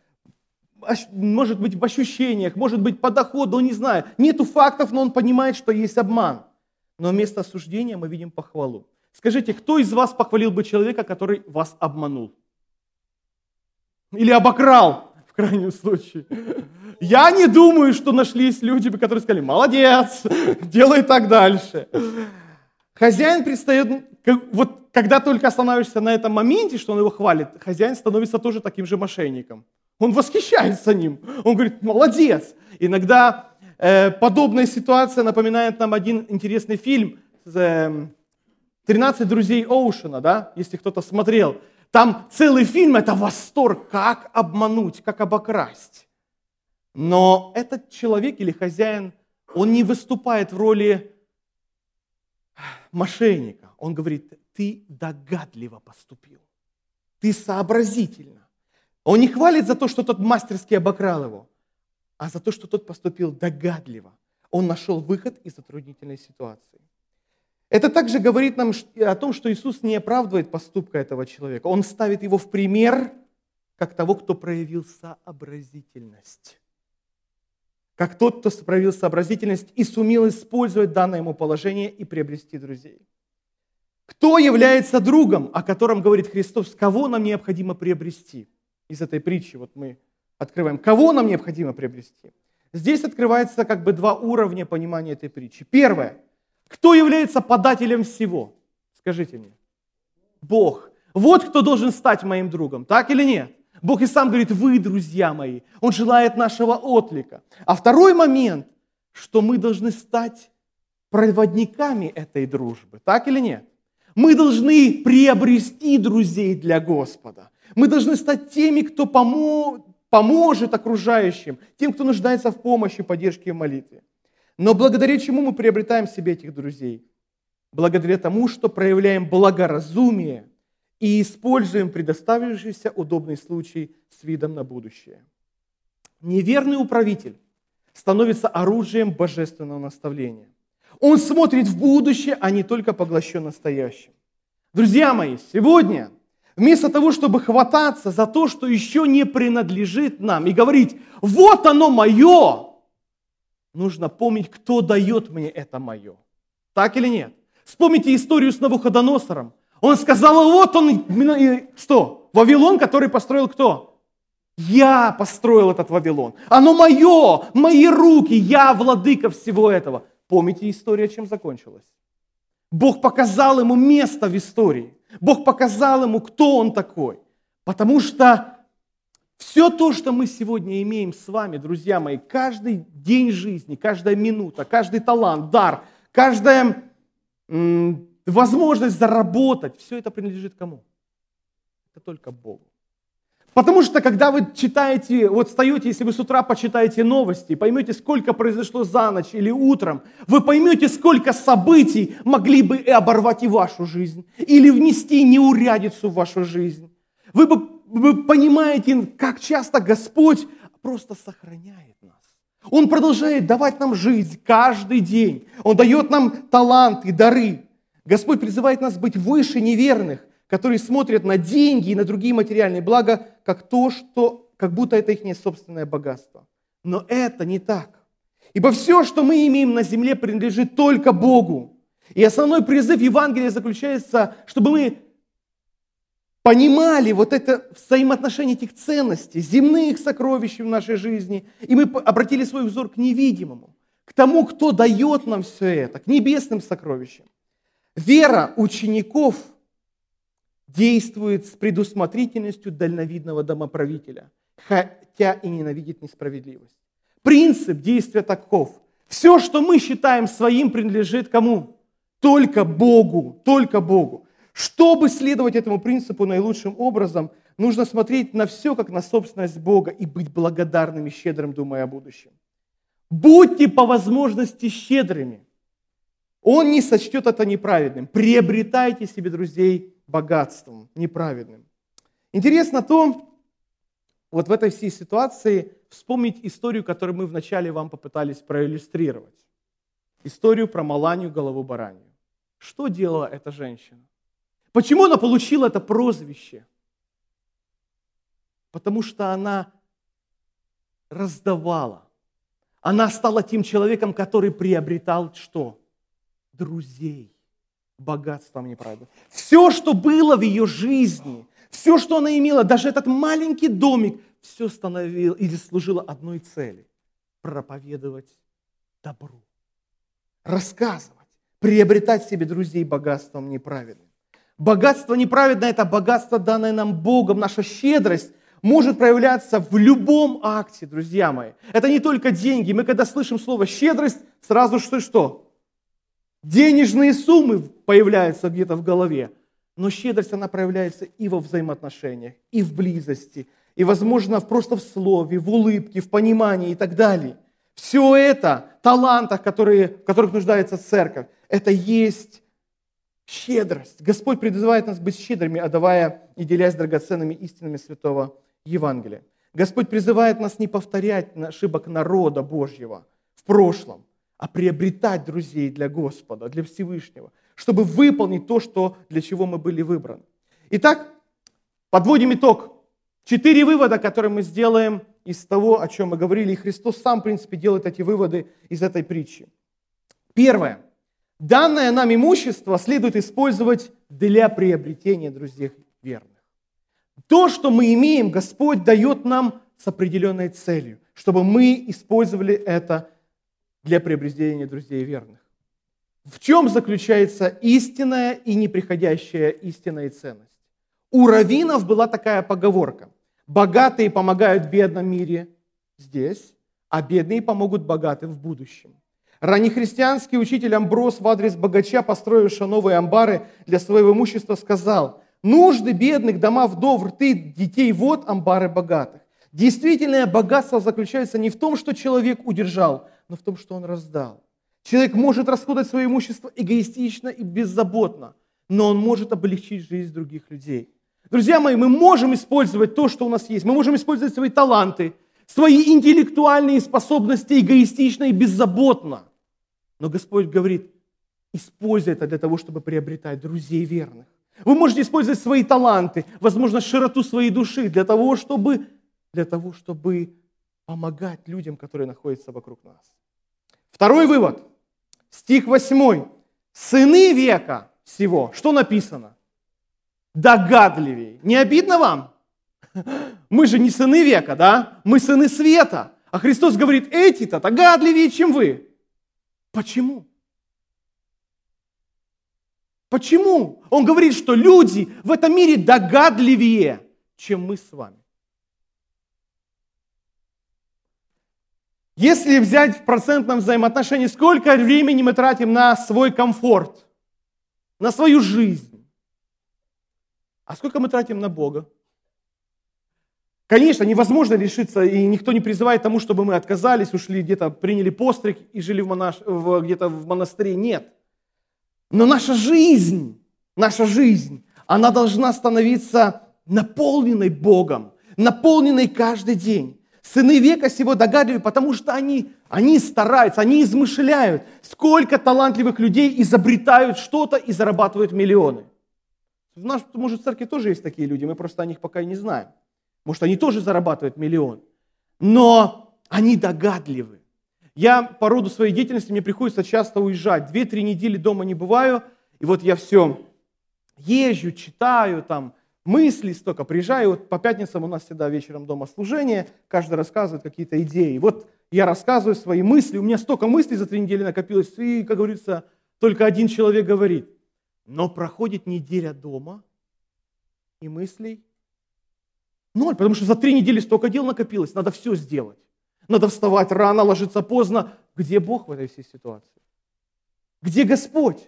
Speaker 2: может быть, в ощущениях, может быть, по доходу, не знаю. Нету фактов, но он понимает, что есть обман. Но вместо осуждения мы видим похвалу. Скажите, кто из вас похвалил бы человека, который вас обманул? Или обокрал, в крайнем случае. Я не думаю, что нашлись люди, которые сказали, молодец, делай так дальше. Хозяин предстает, вот когда только останавливаешься на этом моменте, что он его хвалит, хозяин становится тоже таким же мошенником. Он восхищается ним. Он говорит, молодец. Иногда э, подобная ситуация напоминает нам один интересный фильм э, «13 друзей Оушена», да, если кто-то смотрел. Там целый фильм – это восторг, как обмануть, как обокрасть. Но этот человек или хозяин, он не выступает в роли мошенника. Он говорит, ты догадливо поступил, ты сообразительно. Он не хвалит за то, что тот мастерски обокрал его, а за то, что тот поступил догадливо. Он нашел выход из затруднительной ситуации. Это также говорит нам о том, что Иисус не оправдывает поступка этого человека. Он ставит его в пример, как того, кто проявил сообразительность. Как тот, кто проявил сообразительность и сумел использовать данное ему положение и приобрести друзей. Кто является другом, о котором говорит Христос, кого нам необходимо приобрести? Из этой притчи вот мы открываем. Кого нам необходимо приобрести? Здесь открывается как бы два уровня понимания этой притчи. Первое – кто является подателем всего? Скажите мне. Бог. Вот кто должен стать моим другом, так или нет? Бог и сам говорит, вы, друзья мои. Он желает нашего отлика. А второй момент, что мы должны стать проводниками этой дружбы, так или нет? Мы должны приобрести друзей для Господа. Мы должны стать теми, кто помо- поможет окружающим, тем, кто нуждается в помощи, поддержке и молитве. Но благодаря чему мы приобретаем себе этих друзей? Благодаря тому, что проявляем благоразумие и используем предоставившийся удобный случай с видом на будущее. Неверный управитель становится оружием божественного наставления. Он смотрит в будущее, а не только поглощен настоящим. Друзья мои, сегодня вместо того, чтобы хвататься за то, что еще не принадлежит нам, и говорить, вот оно мое, нужно помнить, кто дает мне это мое. Так или нет? Вспомните историю с Навуходоносором. Он сказал, вот он, что? Вавилон, который построил кто? Я построил этот Вавилон. Оно мое, мои руки, я владыка всего этого. Помните история, чем закончилась? Бог показал ему место в истории. Бог показал ему, кто он такой. Потому что все то, что мы сегодня имеем с вами, друзья мои, каждый день жизни, каждая минута, каждый талант, дар, каждая м, возможность заработать, все это принадлежит кому? Это только Богу. Потому что, когда вы читаете, вот встаете, если вы с утра почитаете новости, поймете, сколько произошло за ночь или утром, вы поймете, сколько событий могли бы и оборвать и вашу жизнь, или внести неурядицу в вашу жизнь. Вы бы вы понимаете, как часто Господь просто сохраняет нас. Он продолжает давать нам жизнь каждый день. Он дает нам таланты, дары. Господь призывает нас быть выше неверных, которые смотрят на деньги и на другие материальные блага, как то, что, как будто это их собственное богатство. Но это не так. Ибо все, что мы имеем на земле, принадлежит только Богу. И основной призыв Евангелия заключается, чтобы мы понимали вот это взаимоотношение этих ценностей, земных сокровищ в нашей жизни, и мы обратили свой взор к невидимому, к тому, кто дает нам все это, к небесным сокровищам. Вера учеников действует с предусмотрительностью дальновидного домоправителя, хотя и ненавидит несправедливость. Принцип действия таков. Все, что мы считаем своим, принадлежит кому? Только Богу, только Богу. Чтобы следовать этому принципу наилучшим образом, нужно смотреть на все, как на собственность Бога, и быть благодарным и щедрым, думая о будущем. Будьте по возможности щедрыми. Он не сочтет это неправедным. Приобретайте себе друзей богатством неправедным. Интересно то, вот в этой всей ситуации вспомнить историю, которую мы вначале вам попытались проиллюстрировать. Историю про Маланию голову баранью. Что делала эта женщина? Почему она получила это прозвище? Потому что она раздавала. Она стала тем человеком, который приобретал что? Друзей. Богатством неправда. Все, что было в ее жизни, все, что она имела, даже этот маленький домик, все становило или служило одной цели – проповедовать добру, рассказывать, приобретать себе друзей богатством неправедным. Богатство неправедное – это богатство, данное нам Богом, наша щедрость может проявляться в любом акте, друзья мои. Это не только деньги. Мы когда слышим слово «щедрость», сразу что что? Денежные суммы появляются где-то в голове. Но щедрость, она проявляется и во взаимоотношениях, и в близости, и, возможно, просто в слове, в улыбке, в понимании и так далее. Все это, талантах, которые, в которых нуждается церковь, это есть щедрость. Господь призывает нас быть щедрыми, отдавая и делясь драгоценными истинами Святого Евангелия. Господь призывает нас не повторять ошибок народа Божьего в прошлом, а приобретать друзей для Господа, для Всевышнего – чтобы выполнить то, что, для чего мы были выбраны. Итак, подводим итог. Четыре вывода, которые мы сделаем из того, о чем мы говорили. И Христос сам, в принципе, делает эти выводы из этой притчи. Первое. Данное нам имущество следует использовать для приобретения друзей верных. То, что мы имеем, Господь дает нам с определенной целью, чтобы мы использовали это для приобретения друзей верных. В чем заключается истинная и неприходящая истинная ценность? У раввинов была такая поговорка. Богатые помогают в бедном мире здесь, а бедные помогут богатым в будущем. Раннехристианский учитель Амброс в адрес богача, построившего новые амбары для своего имущества, сказал, «Нужды бедных, дома вдов, рты детей, вот амбары богатых». Действительное богатство заключается не в том, что человек удержал, но в том, что он раздал. Человек может расходовать свое имущество эгоистично и беззаботно, но он может облегчить жизнь других людей. Друзья мои, мы можем использовать то, что у нас есть. Мы можем использовать свои таланты, свои интеллектуальные способности эгоистично и беззаботно. Но Господь говорит, используй это для того, чтобы приобретать друзей верных. Вы можете использовать свои таланты, возможно, широту своей души для того, чтобы, для того, чтобы помогать людям, которые находятся вокруг нас. Второй вывод – стих 8. Сыны века всего, что написано? Догадливей. Не обидно вам? Мы же не сыны века, да? Мы сыны света. А Христос говорит, эти-то догадливее, чем вы. Почему? Почему? Он говорит, что люди в этом мире догадливее, чем мы с вами. Если взять в процентном взаимоотношении, сколько времени мы тратим на свой комфорт, на свою жизнь, а сколько мы тратим на Бога? Конечно, невозможно лишиться, и никто не призывает тому, чтобы мы отказались, ушли где-то, приняли постриг и жили в монаш... в, где-то в монастыре. Нет. Но наша жизнь, наша жизнь, она должна становиться наполненной Богом, наполненной каждый день. Сыны века сего догадливы, потому что они, они стараются, они измышляют. Сколько талантливых людей изобретают что-то и зарабатывают миллионы. В нашей, может, в церкви тоже есть такие люди, мы просто о них пока и не знаем. Может, они тоже зарабатывают миллион. Но они догадливы. Я по роду своей деятельности, мне приходится часто уезжать. Две-три недели дома не бываю, и вот я все езжу, читаю, там, мысли столько. Приезжаю, вот по пятницам у нас всегда вечером дома служение, каждый рассказывает какие-то идеи. Вот я рассказываю свои мысли, у меня столько мыслей за три недели накопилось, и, как говорится, только один человек говорит. Но проходит неделя дома, и мыслей ноль, потому что за три недели столько дел накопилось, надо все сделать. Надо вставать рано, ложиться поздно, Где Бог в этой всей ситуации? Где Господь?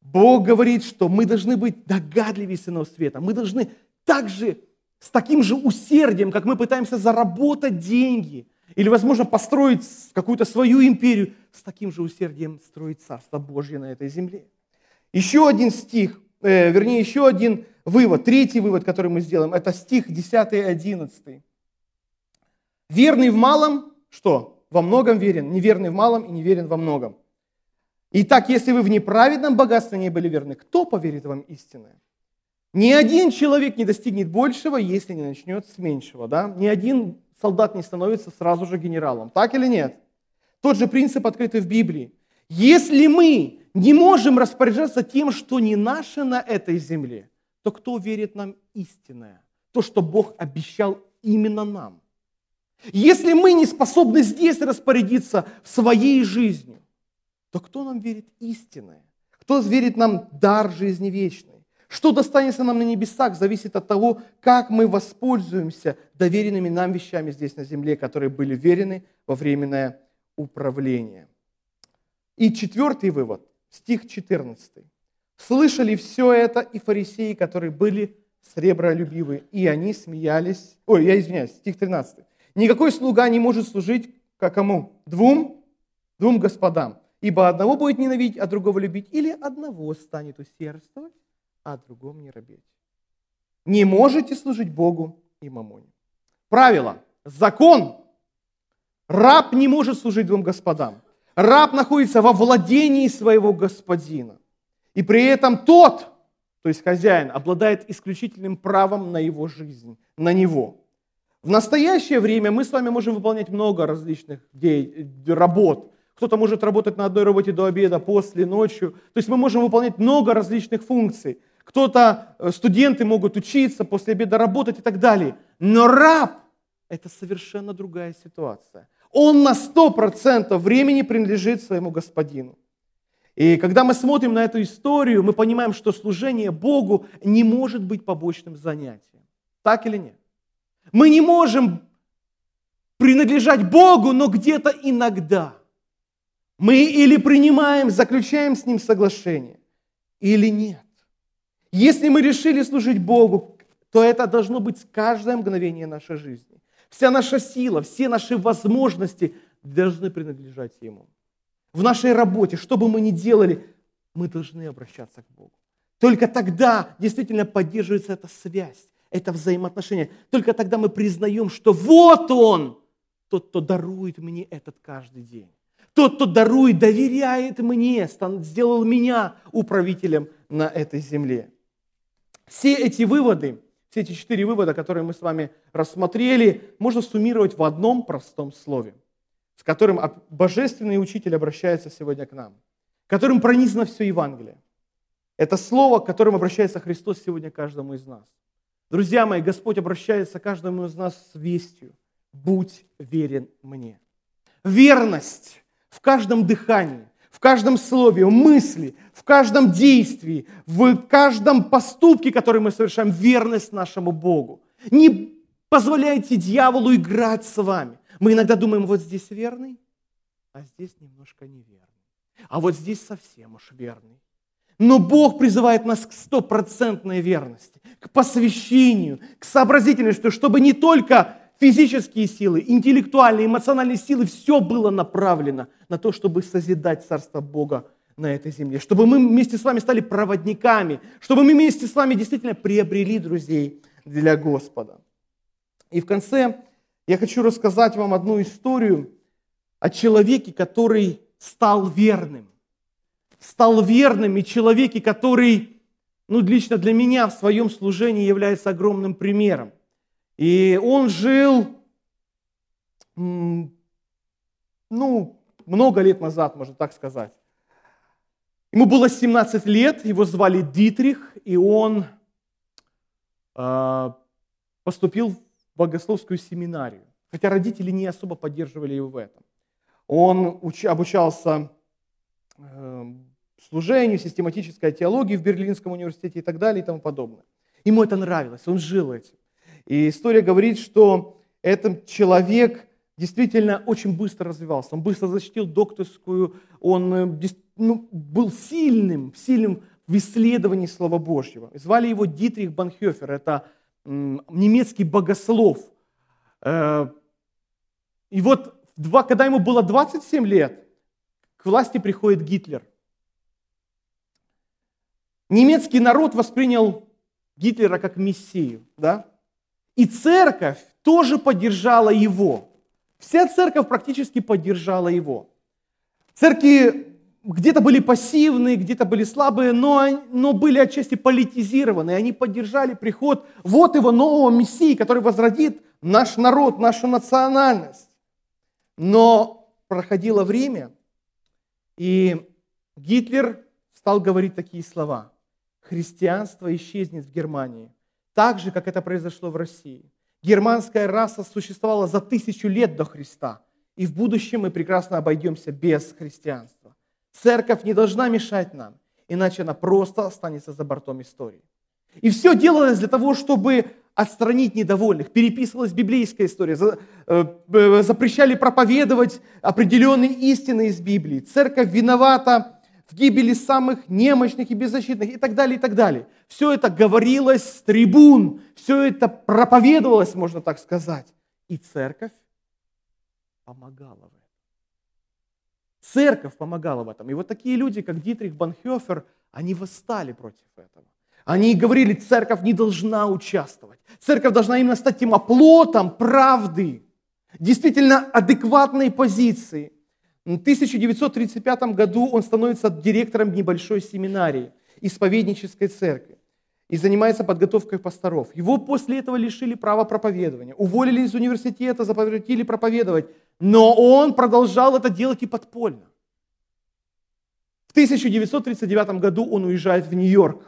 Speaker 2: Бог говорит, что мы должны быть догадливее сынов света. Мы должны также с таким же усердием, как мы пытаемся заработать деньги или, возможно, построить какую-то свою империю, с таким же усердием строить Царство Божье на этой земле. Еще один стих, э, вернее, еще один вывод, третий вывод, который мы сделаем, это стих 10 и 11. Верный в малом, что? Во многом верен, неверный в малом и неверен во многом. Итак, если вы в неправедном богатстве не были верны, кто поверит вам истинное? Ни один человек не достигнет большего, если не начнет с меньшего. Да? Ни один солдат не становится сразу же генералом. Так или нет? Тот же принцип открытый в Библии. Если мы не можем распоряжаться тем, что не наше на этой земле, то кто верит нам истинное? То, что Бог обещал именно нам. Если мы не способны здесь распорядиться своей жизнью, то кто нам верит истинное? Кто верит нам дар жизни вечной? Что достанется нам на небесах, зависит от того, как мы воспользуемся доверенными нам вещами здесь на земле, которые были верены во временное управление. И четвертый вывод, стих 14. «Слышали все это и фарисеи, которые были сребролюбивы, и они смеялись». Ой, я извиняюсь, стих 13. «Никакой слуга не может служить как кому? Двум? Двум господам. Ибо одного будет ненавидеть, а другого любить, или одного станет усердствовать, а другому не робеть. Не можете служить Богу и мамоне. Правило, закон. Раб не может служить двум господам. Раб находится во владении своего господина. И при этом тот, то есть хозяин, обладает исключительным правом на его жизнь, на него. В настоящее время мы с вами можем выполнять много различных работ, кто-то может работать на одной работе до обеда, после, ночью. То есть мы можем выполнять много различных функций. Кто-то, э, студенты могут учиться, после обеда работать и так далее. Но раб – это совершенно другая ситуация. Он на 100% времени принадлежит своему господину. И когда мы смотрим на эту историю, мы понимаем, что служение Богу не может быть побочным занятием. Так или нет? Мы не можем принадлежать Богу, но где-то иногда – мы или принимаем, заключаем с Ним соглашение, или нет. Если мы решили служить Богу, то это должно быть каждое мгновение нашей жизни. Вся наша сила, все наши возможности должны принадлежать Ему. В нашей работе, что бы мы ни делали, мы должны обращаться к Богу. Только тогда действительно поддерживается эта связь, это взаимоотношение. Только тогда мы признаем, что вот Он, тот, кто дарует мне этот каждый день. Тот, кто дарует, доверяет мне, сделал меня управителем на этой земле. Все эти выводы, все эти четыре вывода, которые мы с вами рассмотрели, можно суммировать в одном простом слове, с которым божественный учитель обращается сегодня к нам, которым пронизано все Евангелие. Это слово, к которому обращается Христос сегодня каждому из нас. Друзья мои, Господь обращается каждому из нас с вестью. Будь верен мне. Верность в каждом дыхании, в каждом слове, в мысли, в каждом действии, в каждом поступке, который мы совершаем, верность нашему Богу. Не позволяйте дьяволу играть с вами. Мы иногда думаем, вот здесь верный, а здесь немножко неверный. А вот здесь совсем уж верный. Но Бог призывает нас к стопроцентной верности, к посвящению, к сообразительности, чтобы не только физические силы, интеллектуальные, эмоциональные силы, все было направлено на то, чтобы созидать Царство Бога на этой земле, чтобы мы вместе с вами стали проводниками, чтобы мы вместе с вами действительно приобрели друзей для Господа. И в конце я хочу рассказать вам одну историю о человеке, который стал верным. Стал верным и человеке, который, ну, лично для меня в своем служении является огромным примером. И он жил, ну, много лет назад, можно так сказать. Ему было 17 лет, его звали Дитрих, и он э, поступил богословскую семинарию. Хотя родители не особо поддерживали его в этом. Он уч, обучался э, служению, систематической теологии в Берлинском университете и так далее и тому подобное. Ему это нравилось, он жил этим. И история говорит, что этот человек действительно очень быстро развивался. Он быстро защитил докторскую, он э, ну, был сильным, сильным в исследовании Слова Божьего. Звали его Дитрих Банхёфер, это немецкий богослов. Э, И вот, два- когда ему было 27 лет, к власти приходит Гитлер. Немецкий народ воспринял Гитлера как мессию, да? И церковь тоже поддержала его. Вся церковь практически поддержала его. Церкви где-то были пассивные, где-то были слабые, но, но были отчасти политизированы. Они поддержали приход вот его нового Мессии, который возродит наш народ, нашу национальность. Но проходило время, и Гитлер стал говорить такие слова. Христианство исчезнет в Германии, так же, как это произошло в России. Германская раса существовала за тысячу лет до Христа, и в будущем мы прекрасно обойдемся без христианства. Церковь не должна мешать нам, иначе она просто останется за бортом истории. И все делалось для того, чтобы отстранить недовольных. Переписывалась библейская история, э, э, запрещали проповедовать определенные истины из Библии. Церковь виновата в гибели самых немощных и беззащитных и так далее, и так далее. Все это говорилось с трибун, все это проповедовалось, можно так сказать. И церковь помогала в этом. Церковь помогала в этом. И вот такие люди, как Дитрих Банхёфер, они восстали против этого. Они говорили, церковь не должна участвовать. Церковь должна именно стать тем оплотом правды, действительно адекватной позиции. В 1935 году он становится директором небольшой семинарии, исповеднической церкви, и занимается подготовкой пасторов. Его после этого лишили права проповедования, уволили из университета, запретили проповедовать, но он продолжал это делать и подпольно. В 1939 году он уезжает в Нью-Йорк.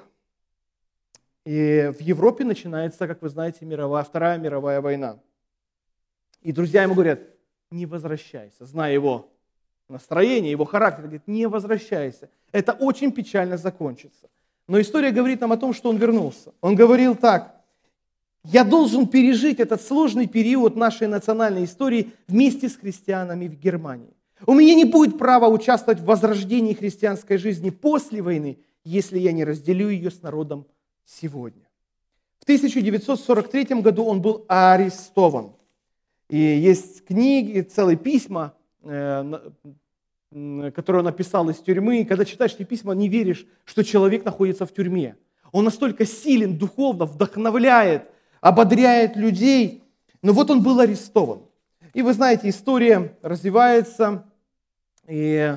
Speaker 2: И в Европе начинается, как вы знаете, мировая, Вторая мировая война. И друзья ему говорят, не возвращайся, зная его настроение, его характер, говорит, не возвращайся. Это очень печально закончится. Но история говорит нам о том, что он вернулся. Он говорил так, я должен пережить этот сложный период нашей национальной истории вместе с христианами в Германии. У меня не будет права участвовать в возрождении христианской жизни после войны, если я не разделю ее с народом сегодня. В 1943 году он был арестован. И есть книги, целые письма, э, которые он написал из тюрьмы. И когда читаешь эти письма, не веришь, что человек находится в тюрьме. Он настолько силен духовно, вдохновляет, ободряет людей. Но вот он был арестован. И вы знаете, история развивается, и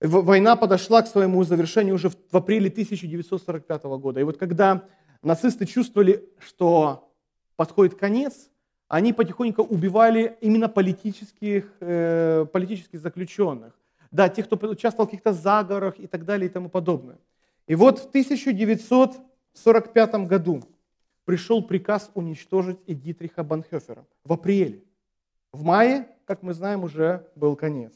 Speaker 2: война подошла к своему завершению уже в апреле 1945 года. И вот когда нацисты чувствовали, что подходит конец, они потихоньку убивали именно политических, э, политических заключенных. Да, тех, кто участвовал в каких-то заговорах и так далее и тому подобное. И вот в 1945 году пришел приказ уничтожить и Дитриха Банхёфера в апреле. В мае, как мы знаем, уже был конец.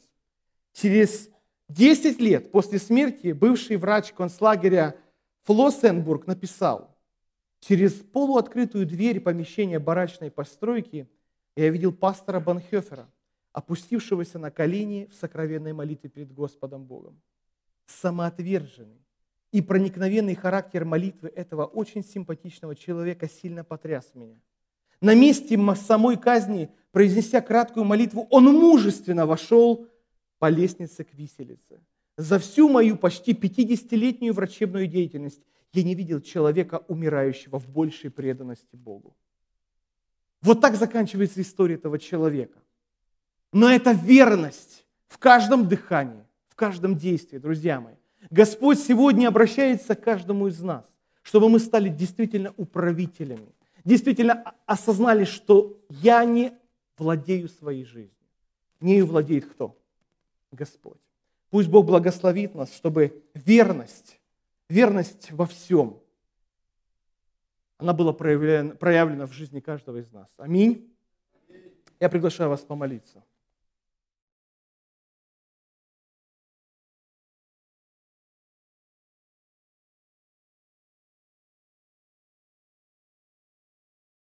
Speaker 2: Через 10 лет после смерти бывший врач концлагеря Флоссенбург написал, через полуоткрытую дверь помещения барачной постройки я видел пастора Банхёфера, опустившегося на колени в сокровенной молитве перед Господом Богом. Самоотверженный и проникновенный характер молитвы этого очень симпатичного человека сильно потряс меня. На месте самой казни, произнеся краткую молитву, он мужественно вошел по лестнице к виселице. За всю мою почти 50-летнюю врачебную деятельность я не видел человека, умирающего в большей преданности Богу. Вот так заканчивается история этого человека. Но это верность в каждом дыхании, в каждом действии, друзья мои. Господь сегодня обращается к каждому из нас, чтобы мы стали действительно управителями, действительно осознали, что я не владею своей жизнью. Нею владеет кто? Господь. Пусть Бог благословит нас, чтобы верность, верность во всем, она была проявлена, проявлена в жизни каждого из нас. Аминь. Я приглашаю вас помолиться.